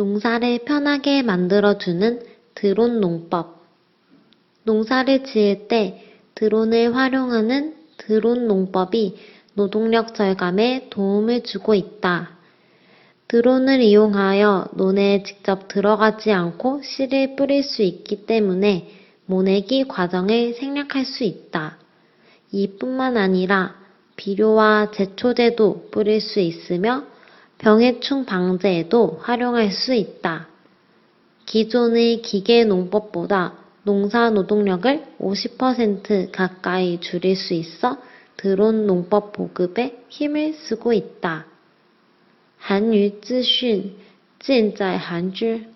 농사를 편하게 만들어주는 드론 농법. 농사를 지을 때 드론을 활용하는 드론 농법이 노동력 절감에 도움을 주고 있다. 드론을 이용하여 논에 직접 들어가지 않고 씨를 뿌릴 수 있기 때문에 모내기 과정을 생략할 수 있다. 이뿐만 아니라 비료와 제초제도 뿌릴 수 있으며 병해충 방제에도 활용할 수 있다. 기존의 기계 농법보다 농사 노동력을 50% 가까이 줄일 수 있어 드론 농법 보급에 힘을 쓰고 있다. 韩语资讯尽在韩知。